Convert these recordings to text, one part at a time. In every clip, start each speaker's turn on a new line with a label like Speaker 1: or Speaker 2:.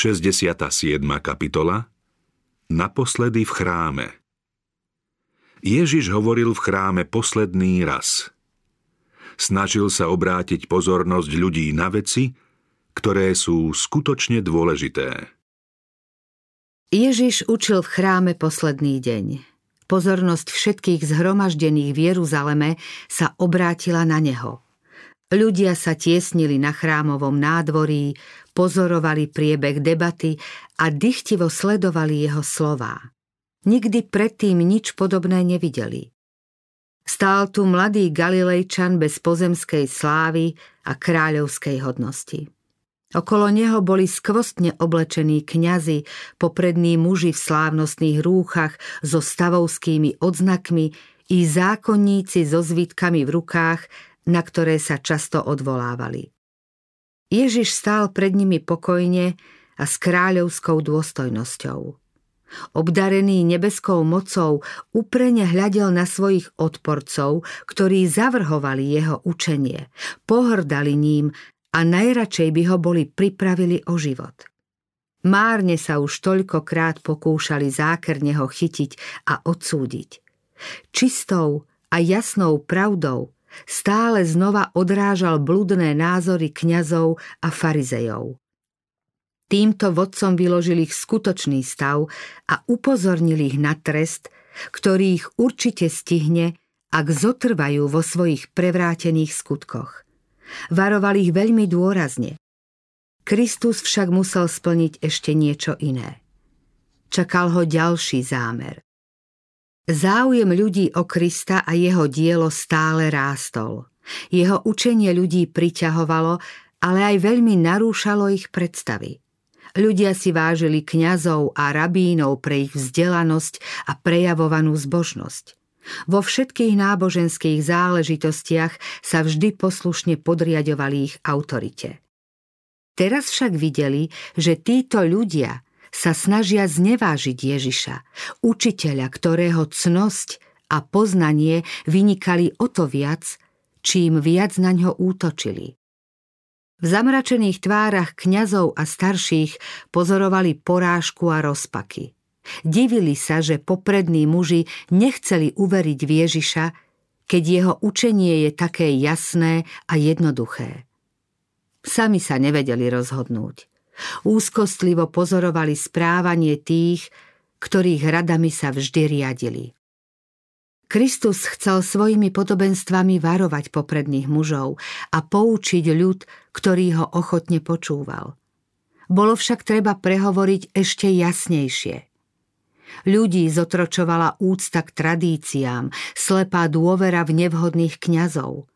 Speaker 1: 67. kapitola Naposledy v chráme Ježiš hovoril v chráme posledný raz. Snažil sa obrátiť pozornosť ľudí na veci, ktoré sú skutočne dôležité.
Speaker 2: Ježiš učil v chráme posledný deň. Pozornosť všetkých zhromaždených v Jeruzaleme sa obrátila na neho – Ľudia sa tiesnili na chrámovom nádvorí, pozorovali priebeh debaty a dychtivo sledovali jeho slová. Nikdy predtým nič podobné nevideli. Stál tu mladý Galilejčan bez pozemskej slávy a kráľovskej hodnosti. Okolo neho boli skvostne oblečení kňazi, poprední muži v slávnostných rúchach so stavovskými odznakmi i zákonníci so zvitkami v rukách, na ktoré sa často odvolávali. Ježiš stál pred nimi pokojne a s kráľovskou dôstojnosťou. Obdarený nebeskou mocou uprene hľadel na svojich odporcov, ktorí zavrhovali jeho učenie, pohrdali ním a najradšej by ho boli pripravili o život. Márne sa už toľkokrát pokúšali zákerne ho chytiť a odsúdiť. Čistou a jasnou pravdou Stále znova odrážal bludné názory kňazov a farizejov. Týmto vodcom vyložil ich skutočný stav a upozornil ich na trest, ktorý ich určite stihne, ak zotrvajú vo svojich prevrátených skutkoch. Varoval ich veľmi dôrazne. Kristus však musel splniť ešte niečo iné. Čakal ho ďalší zámer. Záujem ľudí o Krista a jeho dielo stále rástol. Jeho učenie ľudí priťahovalo, ale aj veľmi narúšalo ich predstavy. Ľudia si vážili kňazov a rabínov pre ich vzdelanosť a prejavovanú zbožnosť. Vo všetkých náboženských záležitostiach sa vždy poslušne podriadovali ich autorite. Teraz však videli, že títo ľudia sa snažia znevážiť Ježiša, učiteľa, ktorého cnosť a poznanie vynikali o to viac, čím viac na ňo útočili. V zamračených tvárach kňazov a starších pozorovali porážku a rozpaky. Divili sa, že poprední muži nechceli uveriť v Ježiša, keď jeho učenie je také jasné a jednoduché. Sami sa nevedeli rozhodnúť. Úzkostlivo pozorovali správanie tých, ktorých radami sa vždy riadili. Kristus chcel svojimi podobenstvami varovať popredných mužov a poučiť ľud, ktorý ho ochotne počúval. Bolo však treba prehovoriť ešte jasnejšie. Ľudí zotročovala úcta k tradíciám, slepá dôvera v nevhodných kňazov.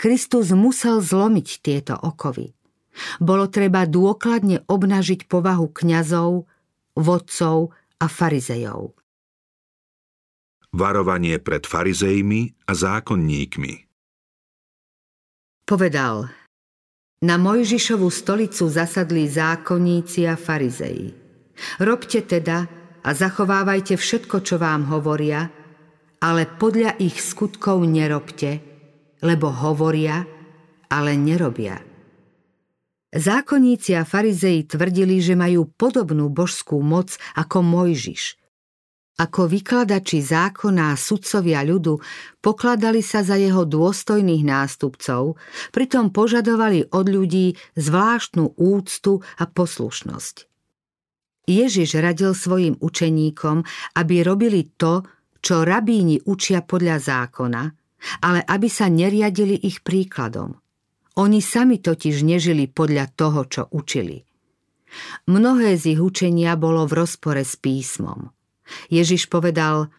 Speaker 2: Kristus musel zlomiť tieto okovy. Bolo treba dôkladne obnažiť povahu kňazov, vodcov a farizejov.
Speaker 1: Varovanie pred farizejmi a zákonníkmi
Speaker 2: Povedal, na Mojžišovú stolicu zasadli zákonníci a farizeji. Robte teda a zachovávajte všetko, čo vám hovoria, ale podľa ich skutkov nerobte, lebo hovoria, ale nerobia. Zákonníci a farizei tvrdili, že majú podobnú božskú moc ako Mojžiš. Ako vykladači zákona a sudcovia ľudu pokladali sa za jeho dôstojných nástupcov, pritom požadovali od ľudí zvláštnu úctu a poslušnosť. Ježiš radil svojim učeníkom, aby robili to, čo rabíni učia podľa zákona, ale aby sa neriadili ich príkladom. Oni sami totiž nežili podľa toho, čo učili. Mnohé z ich učenia bolo v rozpore s písmom. Ježiš povedal,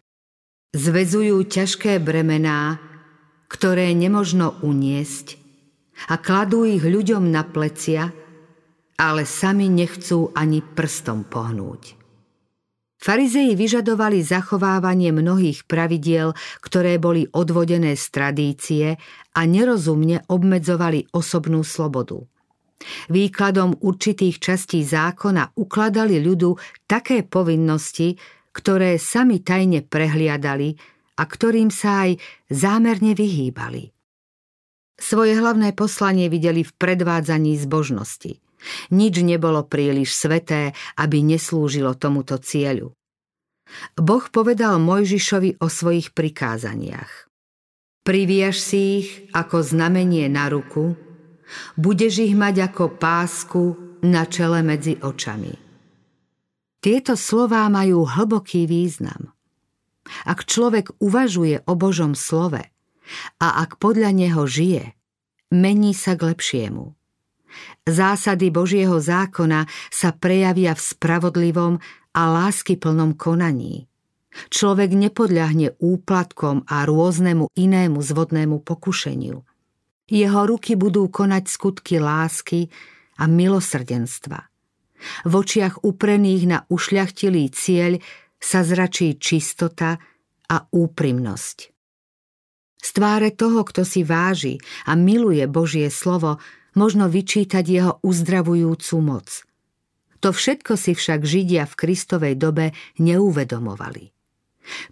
Speaker 2: zvezujú ťažké bremená, ktoré nemožno uniesť a kladú ich ľuďom na plecia, ale sami nechcú ani prstom pohnúť. Farizeji vyžadovali zachovávanie mnohých pravidiel, ktoré boli odvodené z tradície a nerozumne obmedzovali osobnú slobodu. Výkladom určitých častí zákona ukladali ľudu také povinnosti, ktoré sami tajne prehliadali a ktorým sa aj zámerne vyhýbali. Svoje hlavné poslanie videli v predvádzaní zbožnosti – Nič nebolo príliš sveté, aby neslúžilo tomuto cieľu. Boh povedal Mojžišovi o svojich prikázaniach. Priviaž si ich ako znamenie na ruku, budeš ich mať ako pásku na čele medzi očami. Tieto slová majú hlboký význam. Ak človek uvažuje o Božom slove a ak podľa neho žije, mení sa k lepšiemu. Zásady Božieho zákona sa prejavia v spravodlivom a láskyplnom konaní. Človek nepodľahne úplatkom a rôznemu inému zvodnému pokušeniu. Jeho ruky budú konať skutky lásky a milosrdenstva. V očiach uprených na ušľachtilý cieľ sa zračí čistota a úprimnosť. Z tváre toho, kto si váži a miluje Božie slovo, možno vyčítať jeho uzdravujúcu moc. To všetko si však Židia v Kristovej dobe neuvedomovali.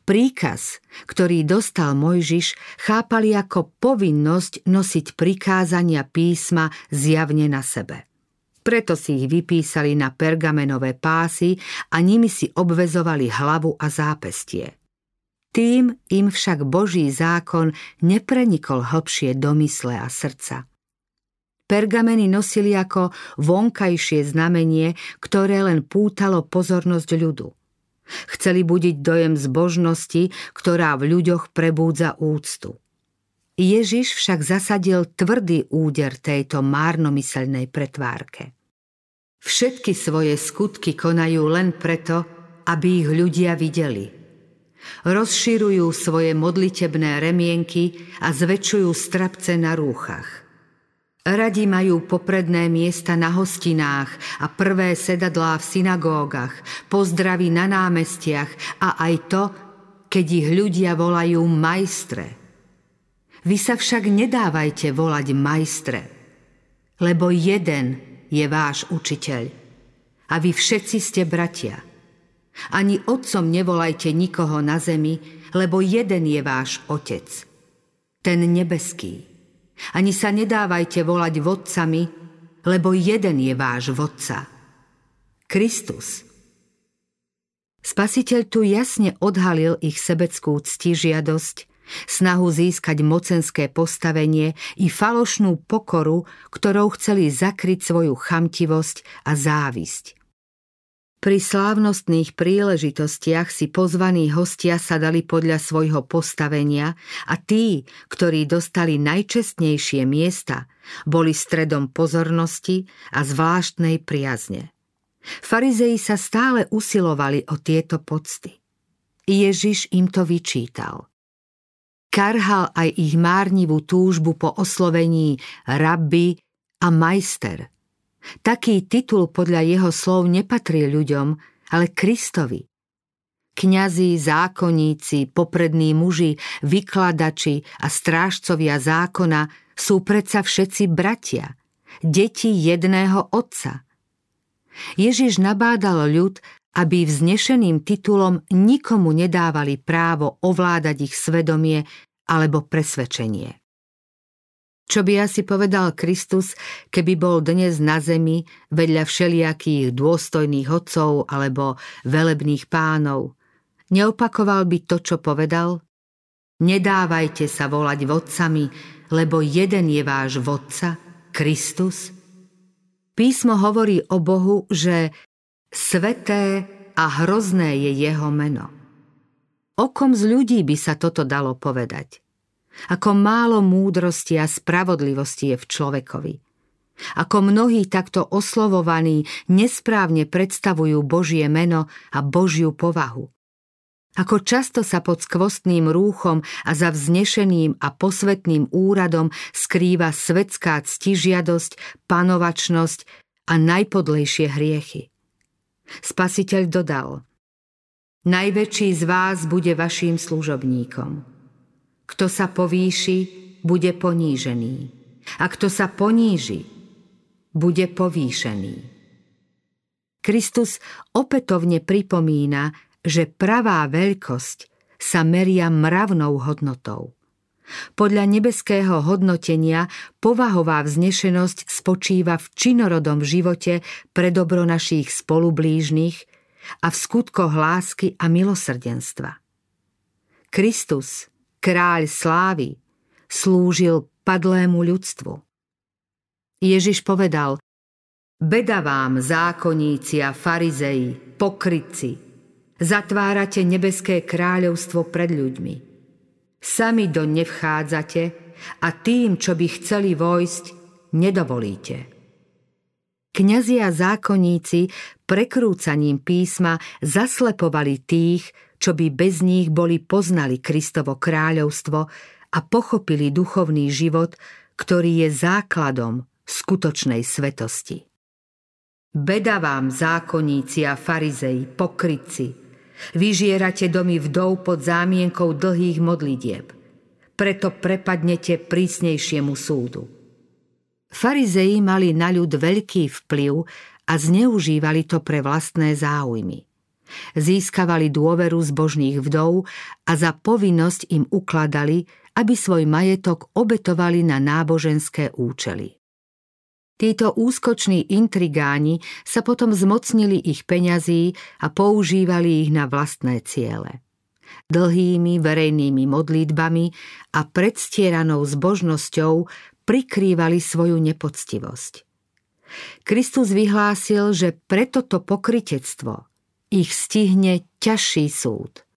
Speaker 2: Príkaz, ktorý dostal Mojžiš, chápali ako povinnosť nosiť prikázania písma zjavne na sebe. Preto si ich vypísali na pergamenové pásy a nimi si obvezovali hlavu a zápestie. Tým im však Boží zákon neprenikol hlbšie do mysle a srdca. Pergameny nosili ako vonkajšie znamenie, ktoré len pútalo pozornosť ľudu. Chceli budiť dojem zbožnosti, ktorá v ľuďoch prebúdza úctu. Ježiš však zasadil tvrdý úder tejto márnomyselnej pretvárke. Všetky svoje skutky konajú len preto, aby ich ľudia videli. Rozširujú svoje modlitebné remienky a zväčšujú strapce na rúchach. Radi majú popredné miesta na hostinách a prvé sedadlá v synagógach, pozdravy na námestiach a aj to, keď ich ľudia volajú majstre. Vy sa však nedávajte volať majstre, lebo jeden je váš učiteľ a vy všetci ste bratia. Ani otcom nevolajte nikoho na zemi, lebo jeden je váš otec, ten nebeský. Ani sa nedávajte volať vodcami, lebo jeden je váš vodca. Kristus. Spasiteľ tu jasne odhalil ich sebeckú ctižiadosť, snahu získať mocenské postavenie i falošnú pokoru, ktorou chceli zakryť svoju chamtivosť a závisť. Pri slávnostných príležitostiach si pozvaní hostia sa dali podľa svojho postavenia a tí, ktorí dostali najčestnejšie miesta, boli stredom pozornosti a zvláštnej priazne. Farizei sa stále usilovali o tieto pocty. Ježiš im to vyčítal. Karhal aj ich márnivú túžbu po oslovení rabbi a majster – taký titul podľa jeho slov nepatrí ľuďom, ale Kristovi. Kňazi, zákonníci, poprední muži, vykladači a strážcovia zákona sú predsa všetci bratia, deti jedného otca. Ježiš nabádal ľud, aby vznešeným titulom nikomu nedávali právo ovládať ich svedomie alebo presvedčenie. Čo by asi povedal Kristus, keby bol dnes na zemi vedľa všelijakých dôstojných hodcov alebo velebných pánov? Neopakoval by to, čo povedal? Nedávajte sa volať vodcami, lebo jeden je váš vodca, Kristus. Písmo hovorí o Bohu, že sveté a hrozné je jeho meno. Okom z ľudí by sa toto dalo povedať. Ako málo múdrosti a spravodlivosti je v človekovi. Ako mnohí takto oslovovaní nesprávne predstavujú Božie meno a Božiu povahu. Ako často sa pod skvostným rúchom a za vznešeným a posvetným úradom skrýva svetská ctižiadosť, panovačnosť a najpodlejšie hriechy. Spasiteľ dodal Najväčší z vás bude vaším služobníkom. Kto sa povýši, bude ponížený. A kto sa poníži, bude povýšený. Kristus opätovne pripomína, že pravá veľkosť sa meria mravnou hodnotou. Podľa nebeského hodnotenia povahová vznešenosť spočíva v činorodom živote pre dobro našich spolublížnych a v skutkoch lásky a milosrdenstva. Kristus, kráľ slávy, slúžil padlému ľudstvu. Ježiš povedal, Beda vám, zákonníci a farizei, pokrytci, zatvárate nebeské kráľovstvo pred ľuďmi. Sami do nevchádzate a tým, čo by chceli vojsť, nedovolíte. Kňazi a zákonníci prekrúcaním písma zaslepovali tých, čo by bez nich boli poznali Kristovo kráľovstvo a pochopili duchovný život, ktorý je základom skutočnej svetosti. Beda vám, zákonníci a farizei, pokrytci, vyžierate domy vdov pod zámienkou dlhých modlitieb. Preto prepadnete prísnejšiemu súdu. Farizei mali na ľud veľký vplyv a zneužívali to pre vlastné záujmy. Získavali dôveru zbožných vdov a za povinnosť im ukladali, aby svoj majetok obetovali na náboženské účely. Títo úskoční intrigáni sa potom zmocnili ich peňazí a používali ich na vlastné ciele. Dlhými verejnými modlitbami a predstieranou zbožnosťou prikrývali svoju nepoctivosť. Kristus vyhlásil, že pre toto pokritectvo ich stihne ťažší súd.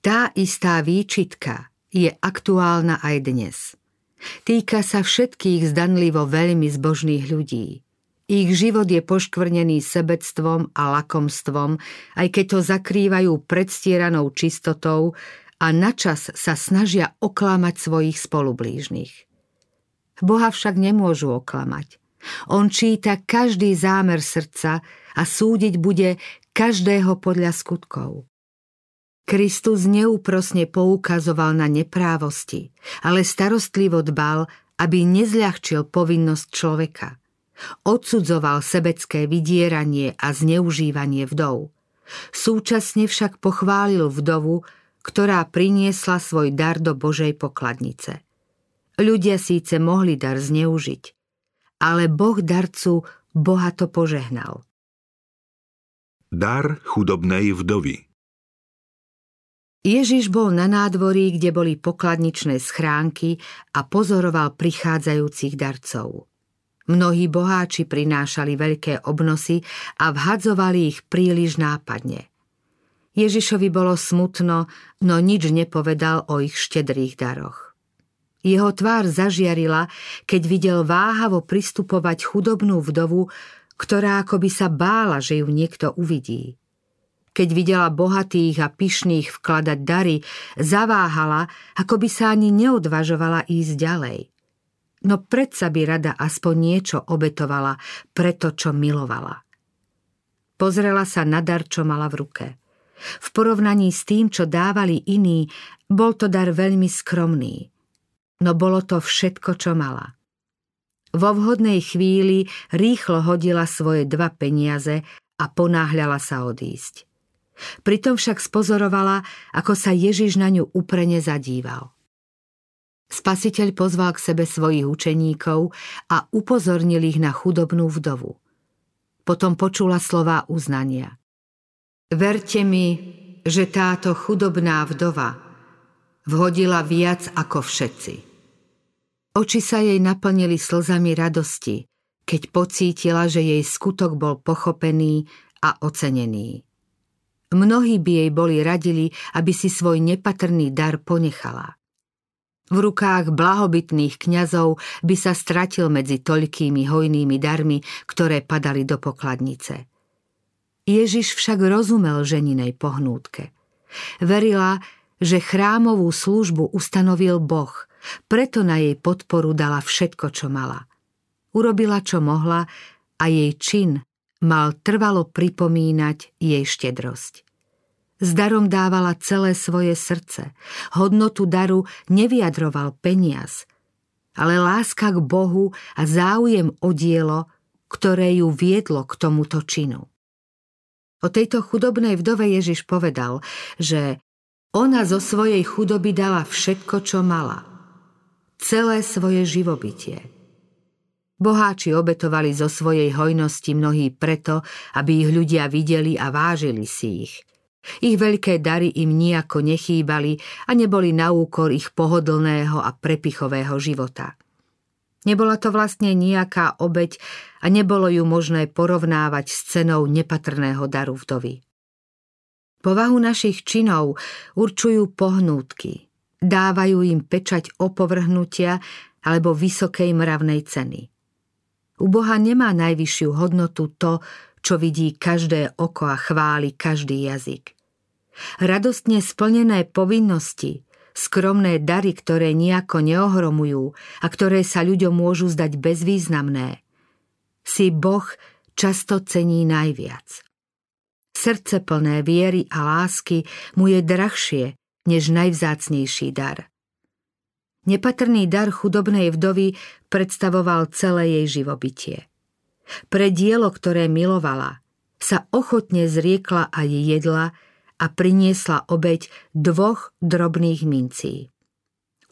Speaker 2: Tá istá výčitka je aktuálna aj dnes – Týka sa všetkých zdanlivo veľmi zbožných ľudí. Ich život je poškvrnený sebectvom a lakomstvom, aj keď to zakrývajú predstieranou čistotou a načas sa snažia oklamať svojich spolublížnych. Boha však nemôžu oklamať. On číta každý zámer srdca a súdiť bude každého podľa skutkov. Kristus neúprosne poukazoval na neprávosti, ale starostlivo dbal, aby nezľahčil povinnosť človeka. Odsudzoval sebecké vydieranie a zneužívanie vdov. Súčasne však pochválil vdovu, ktorá priniesla svoj dar do Božej pokladnice. Ľudia síce mohli dar zneužiť, ale Boh darcu bohato požehnal.
Speaker 1: Dar chudobnej vdovy
Speaker 2: Ježiš bol na nádvorí, kde boli pokladničné schránky a pozoroval prichádzajúcich darcov. Mnohí boháči prinášali veľké obnosy a vhadzovali ich príliš nápadne. Ježišovi bolo smutno, no nič nepovedal o ich štedrých daroch. Jeho tvár zažiarila, keď videl váhavo pristupovať chudobnú vdovu, ktorá akoby sa bála, že ju niekto uvidí. Keď videla bohatých a pyšných vkladať dary, zaváhala, ako by sa ani neodvažovala ísť ďalej. No predsa by rada aspoň niečo obetovala pre to, čo milovala. Pozrela sa na dar, čo mala v ruke. V porovnaní s tým, čo dávali iní, bol to dar veľmi skromný. No bolo to všetko, čo mala. Vo vhodnej chvíli rýchlo hodila svoje dva peniaze a ponáhľala sa odísť. Pritom však spozorovala, ako sa Ježiš na ňu uprene zadíval. Spasiteľ pozval k sebe svojich učeníkov a upozornil ich na chudobnú vdovu. Potom počula slová uznania. Verte mi, že táto chudobná vdova vhodila viac ako všetci. Oči sa jej naplnili slzami radosti, keď pocítila, že jej skutok bol pochopený a ocenený. Mnohí by jej boli radili, aby si svoj nepatrný dar ponechala. V rukách blahobytných kňazov by sa stratil medzi toľkými hojnými darmi, ktoré padali do pokladnice. Ježiš však rozumel ženinej pohnútke. Verila, že chrámovú službu ustanovil Boh, preto na jej podporu dala všetko, čo mala. Urobila, čo mohla a jej čin mal trvalo pripomínať jej štedrosť. S darom dávala celé svoje srdce. Hodnotu daru nevyjadroval peniaz, ale láska k Bohu a záujem o dielo, ktoré ju viedlo k tomuto činu. O tejto chudobnej vdove Ježiš povedal, že ona zo svojej chudoby dala všetko, čo mala. Celé svoje živobytie. Boháči obetovali zo svojej hojnosti mnohí preto, aby ich ľudia videli a vážili si ich. Ich veľké dary im nijako nechýbali a neboli na úkor ich pohodlného a prepichového života. Nebola to vlastne nejaká obeď a nebolo ju možné porovnávať s cenou nepatrného daru vdovy. Povahu našich činov určujú pohnútky, dávajú im pečať opovrhnutia alebo vysokej mravnej ceny. U Boha nemá najvyššiu hodnotu to, čo vidí každé oko a chváli každý jazyk. Radostne splnené povinnosti, skromné dary, ktoré nejako neohromujú a ktoré sa ľuďom môžu zdať bezvýznamné, si Boh často cení najviac. Srdce plné viery a lásky mu je drahšie než najvzácnejší dar. Nepatrný dar chudobnej vdovy predstavoval celé jej živobytie. Pre dielo, ktoré milovala, sa ochotne zriekla a jedla a priniesla obeď dvoch drobných mincí.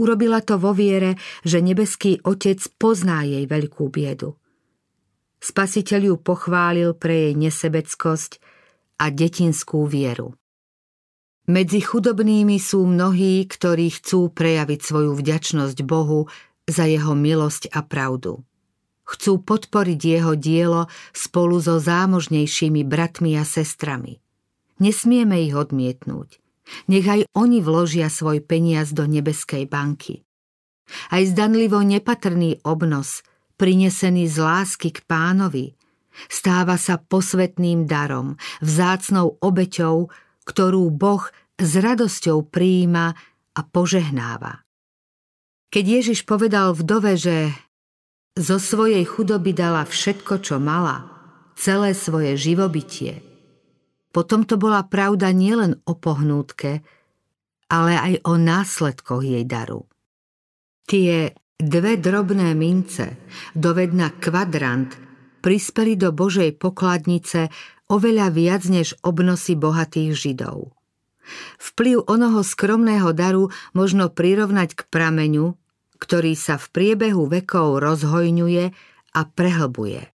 Speaker 2: Urobila to vo viere, že nebeský otec pozná jej veľkú biedu. Spasiteľ ju pochválil pre jej nesebeckosť a detinskú vieru. Medzi chudobnými sú mnohí, ktorí chcú prejaviť svoju vďačnosť Bohu za jeho milosť a pravdu. Chcú podporiť jeho dielo spolu so zámožnejšími bratmi a sestrami. Nesmieme ich odmietnúť. Nech aj oni vložia svoj peniaz do nebeskej banky. Aj zdanlivo nepatrný obnos, prinesený z lásky k pánovi, Stáva sa posvetným darom, vzácnou obeťou, ktorú Boh s radosťou prijíma a požehnáva. Keď Ježiš povedal vdove, že zo svojej chudoby dala všetko, čo mala, celé svoje živobytie, potom to bola pravda nielen o pohnútke, ale aj o následkoch jej daru. Tie dve drobné mince, dovedna kvadrant, prispeli do Božej pokladnice oveľa viac než obnosy bohatých Židov. Vplyv onoho skromného daru možno prirovnať k prameňu, ktorý sa v priebehu vekov rozhojňuje a prehlbuje.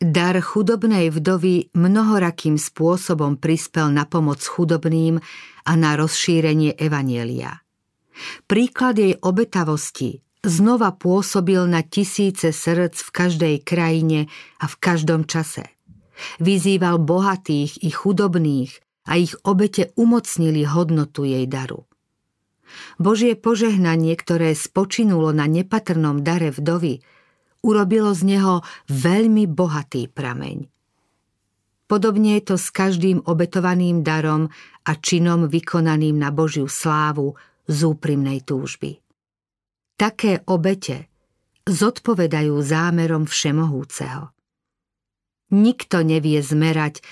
Speaker 2: Dar chudobnej vdovy mnohorakým spôsobom prispel na pomoc chudobným a na rozšírenie evanielia. Príklad jej obetavosti znova pôsobil na tisíce srdc v každej krajine a v každom čase. Vyzýval bohatých i chudobných a ich obete umocnili hodnotu jej daru. Božie požehnanie, ktoré spočinulo na nepatrnom dare vdovy, urobilo z neho veľmi bohatý prameň. Podobne je to s každým obetovaným darom a činom vykonaným na Božiu slávu z úprimnej túžby. Také obete zodpovedajú zámerom Všemohúceho. Nikto nevie zmerať,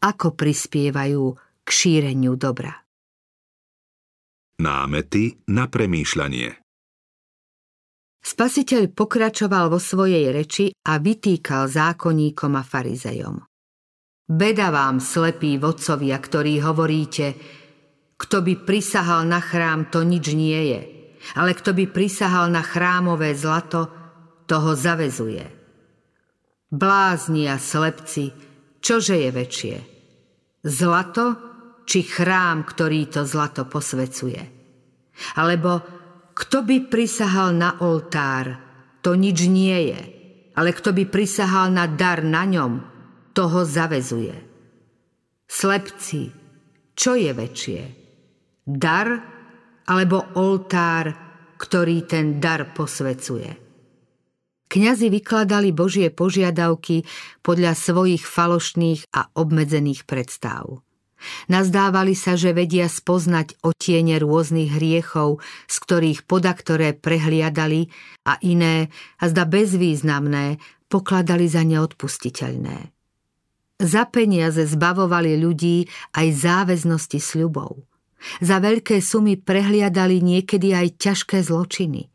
Speaker 2: ako prispievajú k šíreniu dobra.
Speaker 1: Námety na premýšľanie
Speaker 2: Spasiteľ pokračoval vo svojej reči a vytýkal zákonníkom a farizejom. Beda vám, slepí vodcovia, ktorí hovoríte, kto by prisahal na chrám, to nič nie je – ale kto by prisahal na chrámové zlato, toho zavezuje. Blázni a slepci, čože je väčšie? Zlato či chrám, ktorý to zlato posvecuje? Alebo kto by prisahal na oltár, to nič nie je, ale kto by prisahal na dar na ňom, toho zavezuje. Slepci, čo je väčšie? Dar alebo oltár, ktorý ten dar posvecuje. Kňazi vykladali Božie požiadavky podľa svojich falošných a obmedzených predstav. Nazdávali sa, že vedia spoznať otiene rôznych hriechov, z ktorých podaktoré prehliadali a iné, a zda bezvýznamné, pokladali za neodpustiteľné. Za peniaze zbavovali ľudí aj záväznosti sľubov. Za veľké sumy prehliadali niekedy aj ťažké zločiny.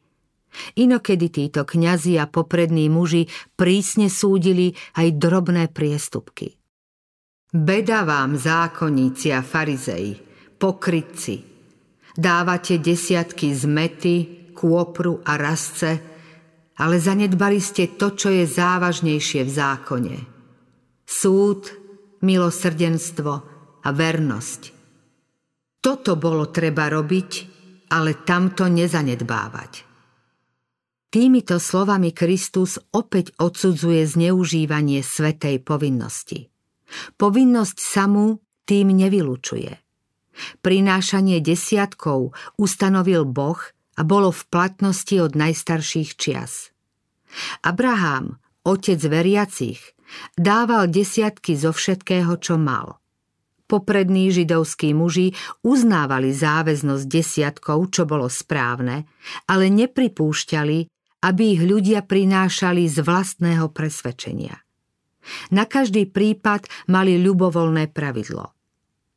Speaker 2: Inokedy títo kňazi a poprední muži prísne súdili aj drobné priestupky. Beda vám, zákonníci a farizei, pokrytci. Dávate desiatky z mety, kôpru a rasce, ale zanedbali ste to, čo je závažnejšie v zákone. Súd, milosrdenstvo a vernosť. Toto bolo treba robiť, ale tamto nezanedbávať. Týmito slovami Kristus opäť odsudzuje zneužívanie svetej povinnosti. Povinnosť samú tým nevylučuje. Prinášanie desiatkov ustanovil Boh a bolo v platnosti od najstarších čias. Abraham, otec veriacich, dával desiatky zo všetkého, čo mal. Poprední židovskí muži uznávali záväznosť desiatkov, čo bolo správne, ale nepripúšťali, aby ich ľudia prinášali z vlastného presvedčenia. Na každý prípad mali ľubovoľné pravidlo.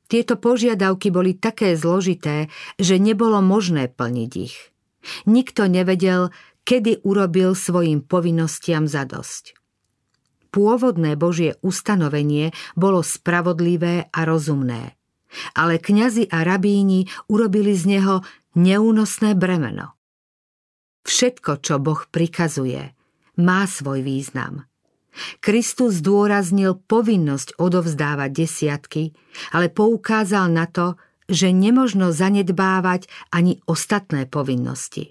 Speaker 2: Tieto požiadavky boli také zložité, že nebolo možné plniť ich. Nikto nevedel, kedy urobil svojim povinnostiam zadosť. Pôvodné Božie ustanovenie bolo spravodlivé a rozumné, ale kňazi a rabíni urobili z neho neúnosné bremeno. Všetko, čo Boh prikazuje, má svoj význam. Kristus zdôraznil povinnosť odovzdávať desiatky, ale poukázal na to, že nemožno zanedbávať ani ostatné povinnosti.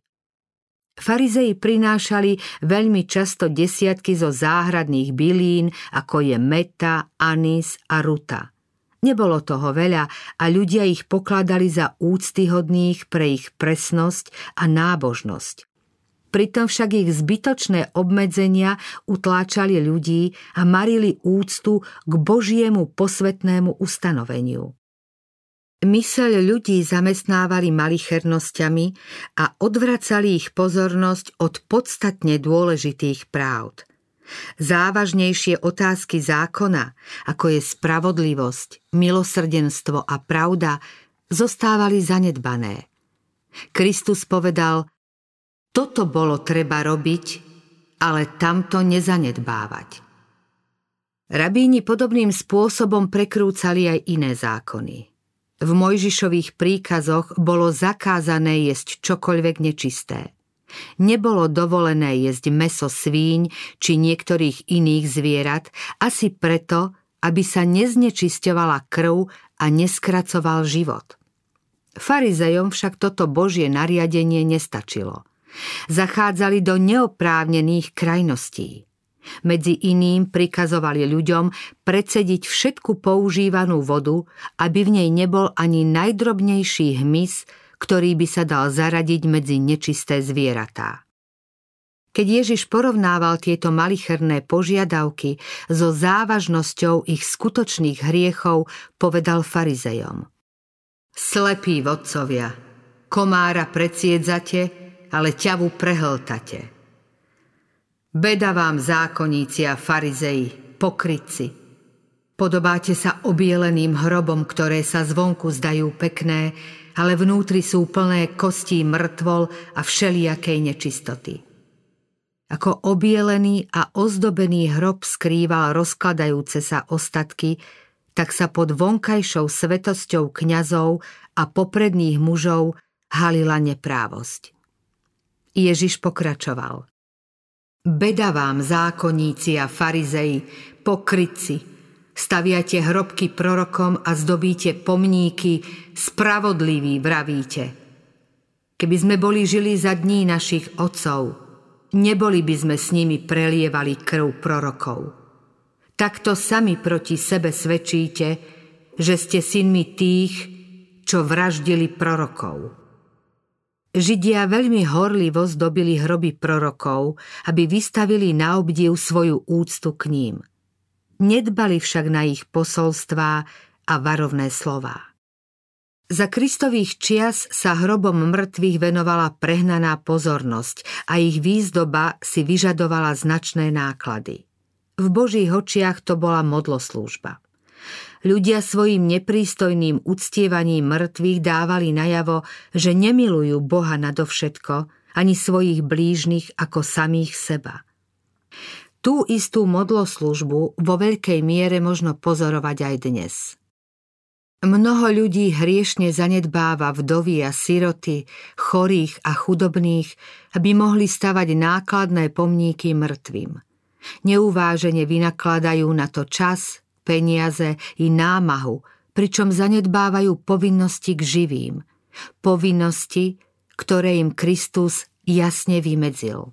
Speaker 2: Farizei prinášali veľmi často desiatky zo záhradných bylín, ako je meta, anis a ruta. Nebolo toho veľa a ľudia ich pokladali za úctyhodných pre ich presnosť a nábožnosť. Pritom však ich zbytočné obmedzenia utláčali ľudí a marili úctu k Božiemu posvetnému ustanoveniu. Myseľ ľudí zamestnávali malichernosťami a odvracali ich pozornosť od podstatne dôležitých práv. Závažnejšie otázky zákona, ako je spravodlivosť, milosrdenstvo a pravda, zostávali zanedbané. Kristus povedal – toto bolo treba robiť, ale tamto nezanedbávať. Rabíni podobným spôsobom prekrúcali aj iné zákony. V Mojžišových príkazoch bolo zakázané jesť čokoľvek nečisté. Nebolo dovolené jesť meso svíň či niektorých iných zvierat, asi preto, aby sa neznečisťovala krv a neskracoval život. Farizejom však toto božie nariadenie nestačilo – Zachádzali do neoprávnených krajností. Medzi iným prikazovali ľuďom predsediť všetku používanú vodu, aby v nej nebol ani najdrobnejší hmyz, ktorý by sa dal zaradiť medzi nečisté zvieratá. Keď Ježiš porovnával tieto malicherné požiadavky so závažnosťou ich skutočných hriechov, povedal farizejom. Slepí vodcovia, komára predsiedzate, ale ťavu prehltate. Beda vám zákonníci a farizei, pokrytci. Podobáte sa obieleným hrobom, ktoré sa zvonku zdajú pekné, ale vnútri sú plné kostí mŕtvol a všelijakej nečistoty. Ako obielený a ozdobený hrob skrýval rozkladajúce sa ostatky, tak sa pod vonkajšou svetosťou kňazov a popredných mužov halila neprávosť. Ježiš pokračoval. Beda vám, zákonníci a farizei, pokrytci, staviate hrobky prorokom a zdobíte pomníky, spravodliví vravíte. Keby sme boli žili za dní našich otcov, neboli by sme s nimi prelievali krv prorokov. Takto sami proti sebe svedčíte, že ste synmi tých, čo vraždili prorokov. Židia veľmi horlivo zdobili hroby prorokov, aby vystavili na obdiv svoju úctu k ním. Nedbali však na ich posolstvá a varovné slová. Za Kristových čias sa hrobom mŕtvych venovala prehnaná pozornosť a ich výzdoba si vyžadovala značné náklady. V Božích očiach to bola modloslúžba. Ľudia svojim neprístojným uctievaním mŕtvych dávali najavo, že nemilujú Boha nadovšetko, ani svojich blížnych ako samých seba. Tú istú modloslužbu vo veľkej miere možno pozorovať aj dnes. Mnoho ľudí hriešne zanedbáva vdovy a siroty, chorých a chudobných, aby mohli stavať nákladné pomníky mŕtvým. Neuvážene vynakladajú na to čas, peniaze i námahu, pričom zanedbávajú povinnosti k živým. Povinnosti, ktoré im Kristus jasne vymedzil.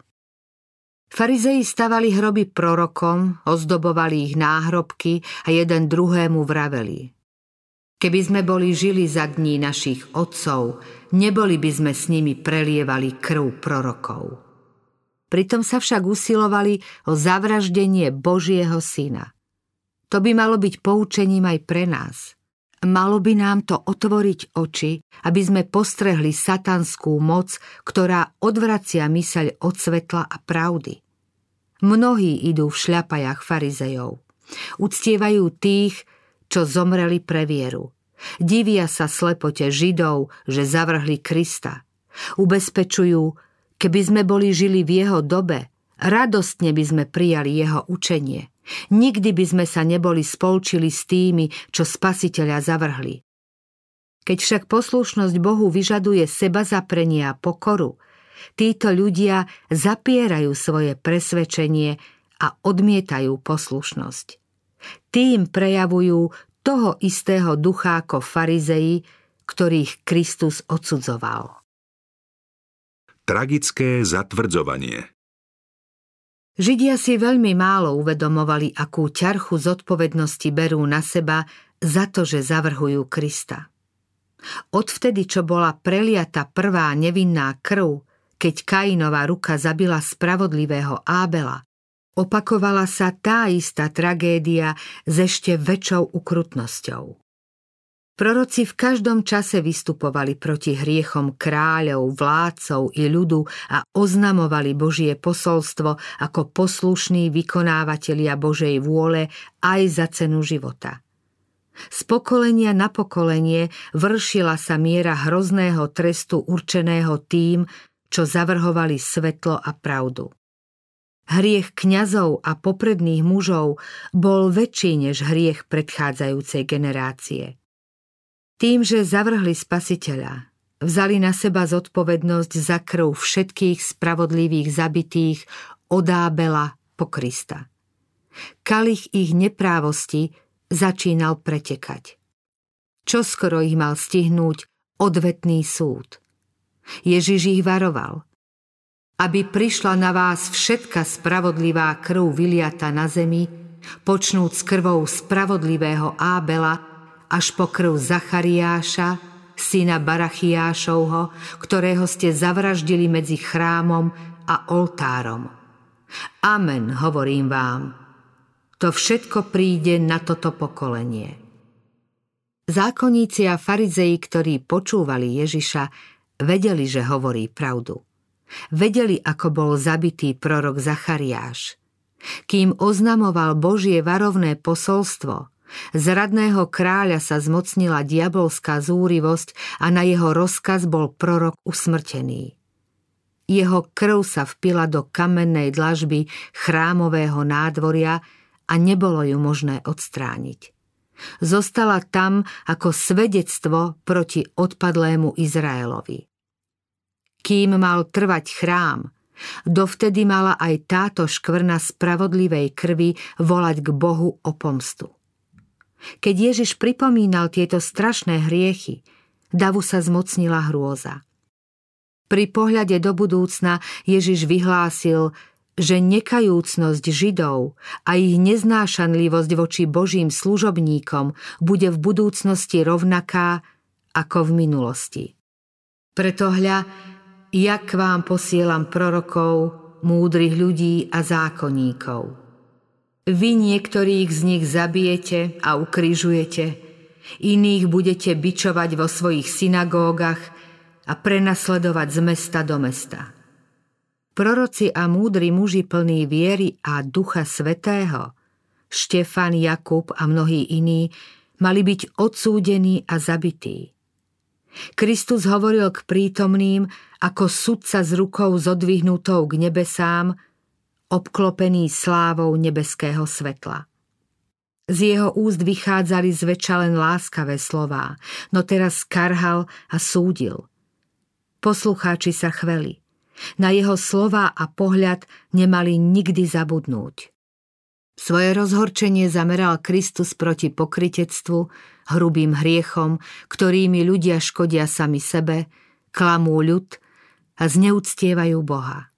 Speaker 2: Farizei stavali hroby prorokom, ozdobovali ich náhrobky a jeden druhému vraveli – Keby sme boli žili za dní našich otcov, neboli by sme s nimi prelievali krv prorokov. Pritom sa však usilovali o zavraždenie Božieho syna. To by malo byť poučením aj pre nás. Malo by nám to otvoriť oči, aby sme postrehli satanskú moc, ktorá odvracia myseľ od svetla a pravdy. Mnohí idú v šľapajach farizejov. Uctievajú tých, čo zomreli pre vieru. Divia sa slepote Židov, že zavrhli Krista. Ubezpečujú, keby sme boli žili v jeho dobe, radostne by sme prijali jeho učenie. Nikdy by sme sa neboli spolčili s tými, čo spasiteľa zavrhli. Keď však poslušnosť Bohu vyžaduje seba zaprenie a pokoru, títo ľudia zapierajú svoje presvedčenie a odmietajú poslušnosť. Tým prejavujú toho istého ducha ako farizei, ktorých Kristus odsudzoval.
Speaker 1: Tragické zatvrdzovanie
Speaker 2: Židia si veľmi málo uvedomovali, akú ťarchu zodpovednosti berú na seba za to, že zavrhujú Krista. Odvtedy, čo bola preliata prvá nevinná krv, keď Kainová ruka zabila spravodlivého Ábela, Opakovala sa tá istá tragédia s ešte väčšou ukrutnosťou. Proroci v každom čase vystupovali proti hriechom kráľov, vládcov i ľudu a oznamovali Božie posolstvo ako poslušní vykonávateľia Božej vôle aj za cenu života. Z pokolenia na pokolenie vršila sa miera hrozného trestu určeného tým, čo zavrhovali svetlo a pravdu. Hriech kňazov a popredných mužov bol väčší než hriech predchádzajúcej generácie. Tým, že zavrhli spasiteľa, vzali na seba zodpovednosť za krv všetkých spravodlivých zabitých od Ábela po Krista. Kalich ich neprávosti začínal pretekať. Čoskoro ich mal stihnúť odvetný súd. Ježiš ich varoval – aby prišla na vás všetka spravodlivá krv vyliata na zemi, počnúť s krvou spravodlivého Ábela až po krv Zachariáša, syna Barachiášovho, ktorého ste zavraždili medzi chrámom a oltárom. Amen, hovorím vám. To všetko príde na toto pokolenie. Zákonníci a farizei, ktorí počúvali Ježiša, vedeli, že hovorí pravdu. Vedeli, ako bol zabitý prorok Zachariáš. Kým oznamoval Božie varovné posolstvo, z radného kráľa sa zmocnila diabolská zúrivosť a na jeho rozkaz bol prorok usmrtený. Jeho krv sa vpila do kamennej dlažby chrámového nádvoria a nebolo ju možné odstrániť. Zostala tam ako svedectvo proti odpadlému Izraelovi kým mal trvať chrám. Dovtedy mala aj táto škvrna spravodlivej krvi volať k Bohu o pomstu. Keď Ježiš pripomínal tieto strašné hriechy, davu sa zmocnila hrôza. Pri pohľade do budúcna Ježiš vyhlásil, že nekajúcnosť Židov a ich neznášanlivosť voči Božím služobníkom bude v budúcnosti rovnaká ako v minulosti. Preto hľa, ja k vám posielam prorokov, múdrych ľudí a zákonníkov. Vy niektorých z nich zabijete a ukrižujete, iných budete bičovať vo svojich synagógach a prenasledovať z mesta do mesta. Proroci a múdri muži plní viery a ducha svetého, Štefan, Jakub a mnohí iní, mali byť odsúdení a zabití. Kristus hovoril k prítomným ako sudca s rukou zodvihnutou k nebesám, obklopený slávou nebeského svetla. Z jeho úst vychádzali zväčša len láskavé slová, no teraz karhal a súdil. Poslucháči sa chveli. Na jeho slova a pohľad nemali nikdy zabudnúť. Svoje rozhorčenie zameral Kristus proti pokritectvu, hrubým hriechom, ktorými ľudia škodia sami sebe, klamú ľud a zneúctievajú Boha.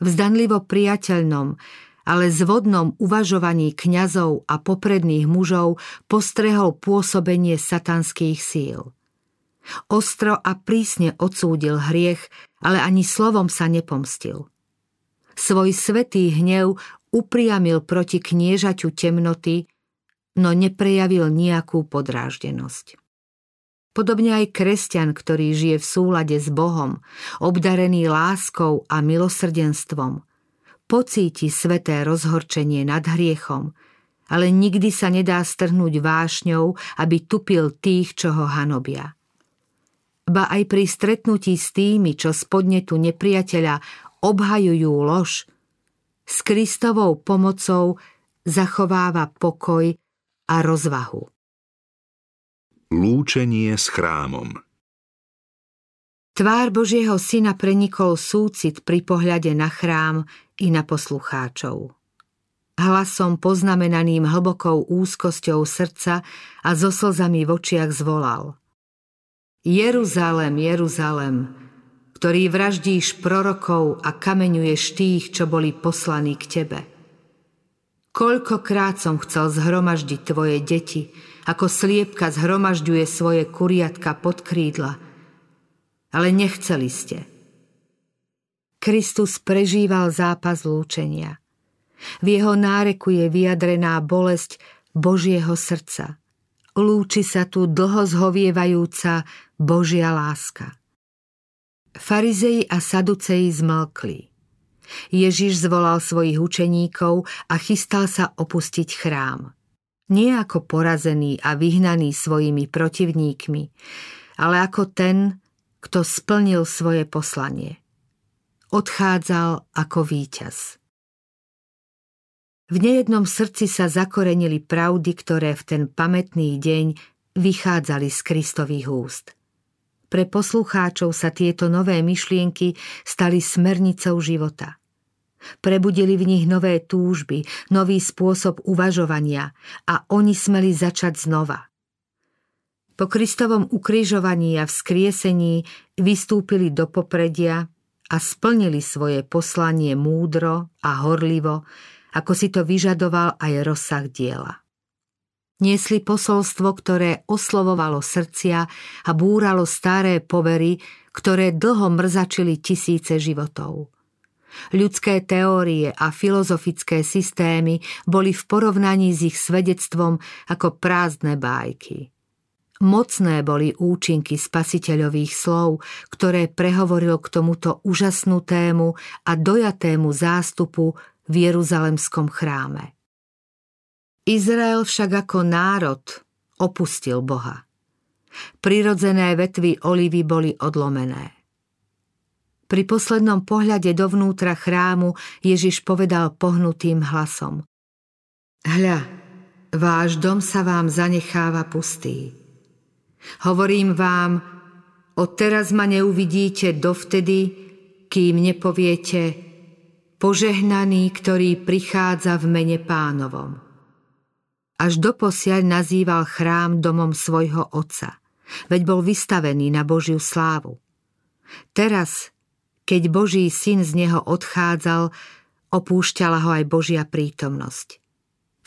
Speaker 2: V zdanlivo priateľnom, ale zvodnom uvažovaní kňazov a popredných mužov postrehol pôsobenie satanských síl. Ostro a prísne odsúdil hriech, ale ani slovom sa nepomstil. Svoj svetý hnev upriamil proti kniežaťu temnoty, no neprejavil nejakú podráždenosť. Podobne aj kresťan, ktorý žije v súlade s Bohom, obdarený láskou a milosrdenstvom, pocíti sveté rozhorčenie nad hriechom, ale nikdy sa nedá strhnúť vášňou, aby tupil tých, čo ho hanobia. Ba aj pri stretnutí s tými, čo spodne tu nepriateľa obhajujú lož, s Kristovou pomocou zachováva pokoj a rozvahu.
Speaker 1: Lúčenie s chrámom
Speaker 2: Tvár Božieho syna prenikol súcit pri pohľade na chrám i na poslucháčov. Hlasom poznamenaným hlbokou úzkosťou srdca a so slzami v očiach zvolal. Jeruzalem, Jeruzalem, ktorý vraždíš prorokov a kameňuješ tých, čo boli poslaní k tebe. Koľkokrát som chcel zhromaždiť tvoje deti, ako sliepka zhromažďuje svoje kuriatka pod krídla, ale nechceli ste. Kristus prežíval zápas lúčenia. V jeho náreku je vyjadrená bolesť Božieho srdca. Lúči sa tu dlho zhovievajúca Božia láska. Farizei a saduceji zmlkli. Ježiš zvolal svojich učeníkov a chystal sa opustiť chrám. Nie ako porazený a vyhnaný svojimi protivníkmi, ale ako ten, kto splnil svoje poslanie odchádzal ako víťaz. V nejednom srdci sa zakorenili pravdy, ktoré v ten pamätný deň vychádzali z Kristových úst. Pre poslucháčov sa tieto nové myšlienky stali smernicou života. Prebudili v nich nové túžby, nový spôsob uvažovania a oni smeli začať znova. Po Kristovom ukrižovaní a vzkriesení vystúpili do popredia a splnili svoje poslanie múdro a horlivo, ako si to vyžadoval aj rozsah diela. Niesli posolstvo, ktoré oslovovalo srdcia a búralo staré povery, ktoré dlho mrzačili tisíce životov. Ľudské teórie a filozofické systémy boli v porovnaní s ich svedectvom ako prázdne bájky. Mocné boli účinky spasiteľových slov, ktoré prehovoril k tomuto úžasnutému a dojatému zástupu v Jeruzalemskom chráme. Izrael však ako národ opustil Boha. Prirodzené vetvy olivy boli odlomené. Pri poslednom pohľade dovnútra chrámu Ježiš povedal pohnutým hlasom Hľa, váš dom sa vám zanecháva pustý. Hovorím vám, odteraz ma neuvidíte dovtedy, kým nepoviete požehnaný, ktorý prichádza v mene pánovom. Až doposiaľ nazýval chrám domom svojho otca, veď bol vystavený na Božiu slávu. Teraz, keď Boží syn z neho odchádzal, opúšťala ho aj Božia prítomnosť.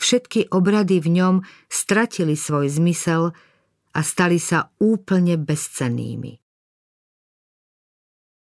Speaker 2: Všetky obrady v ňom stratili svoj zmysel, a stali sa úplne bezcennými.